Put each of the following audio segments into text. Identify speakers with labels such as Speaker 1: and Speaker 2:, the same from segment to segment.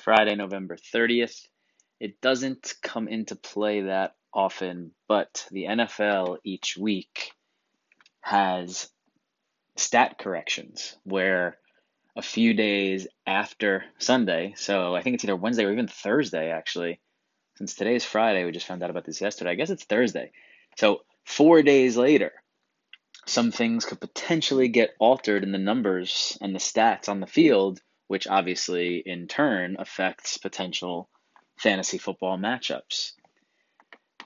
Speaker 1: Friday, November 30th. It doesn't come into play that often, but the NFL each week has stat corrections where a few days after Sunday, so I think it's either Wednesday or even Thursday actually. Since today's Friday, we just found out about this yesterday. I guess it's Thursday. So, four days later, some things could potentially get altered in the numbers and the stats on the field, which obviously in turn affects potential fantasy football matchups.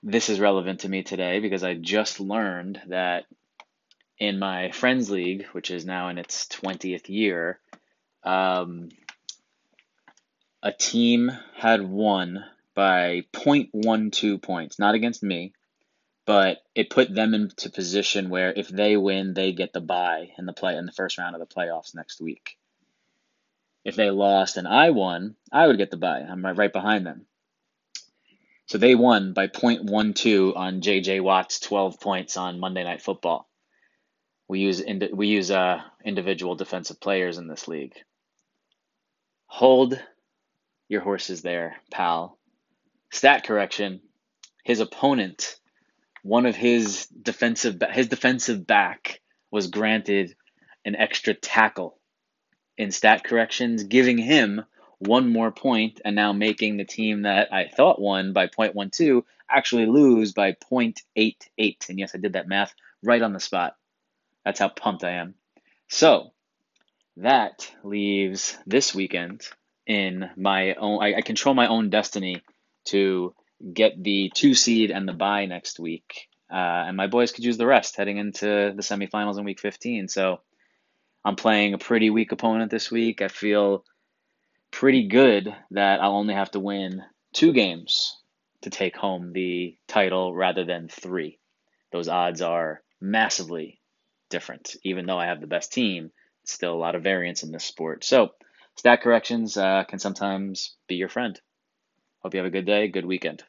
Speaker 1: This is relevant to me today because I just learned that in my Friends League, which is now in its 20th year, um, a team had won by 0.12 points, not against me, but it put them into position where if they win, they get the bye in the play in the first round of the playoffs next week. If they lost and I won, I would get the bye. I'm right, behind them. So they won by 0.12 on JJ Watt's 12 points on Monday Night Football. We use indi- we use uh, individual defensive players in this league. Hold your horses there, pal. Stat correction: his opponent one of his defensive his defensive back was granted an extra tackle in stat corrections, giving him one more point and now making the team that I thought won by 0.12 actually lose by 0.88. And yes, I did that math right on the spot. That's how pumped I am. So that leaves this weekend in my own, I, I control my own destiny to get the two seed and the bye next week. Uh, and my boys could use the rest heading into the semifinals in week 15. So I'm playing a pretty weak opponent this week. I feel pretty good that I'll only have to win two games to take home the title rather than three. Those odds are massively different. Even though I have the best team, it's still a lot of variance in this sport. So, stat corrections uh, can sometimes be your friend. Hope you have a good day, good weekend.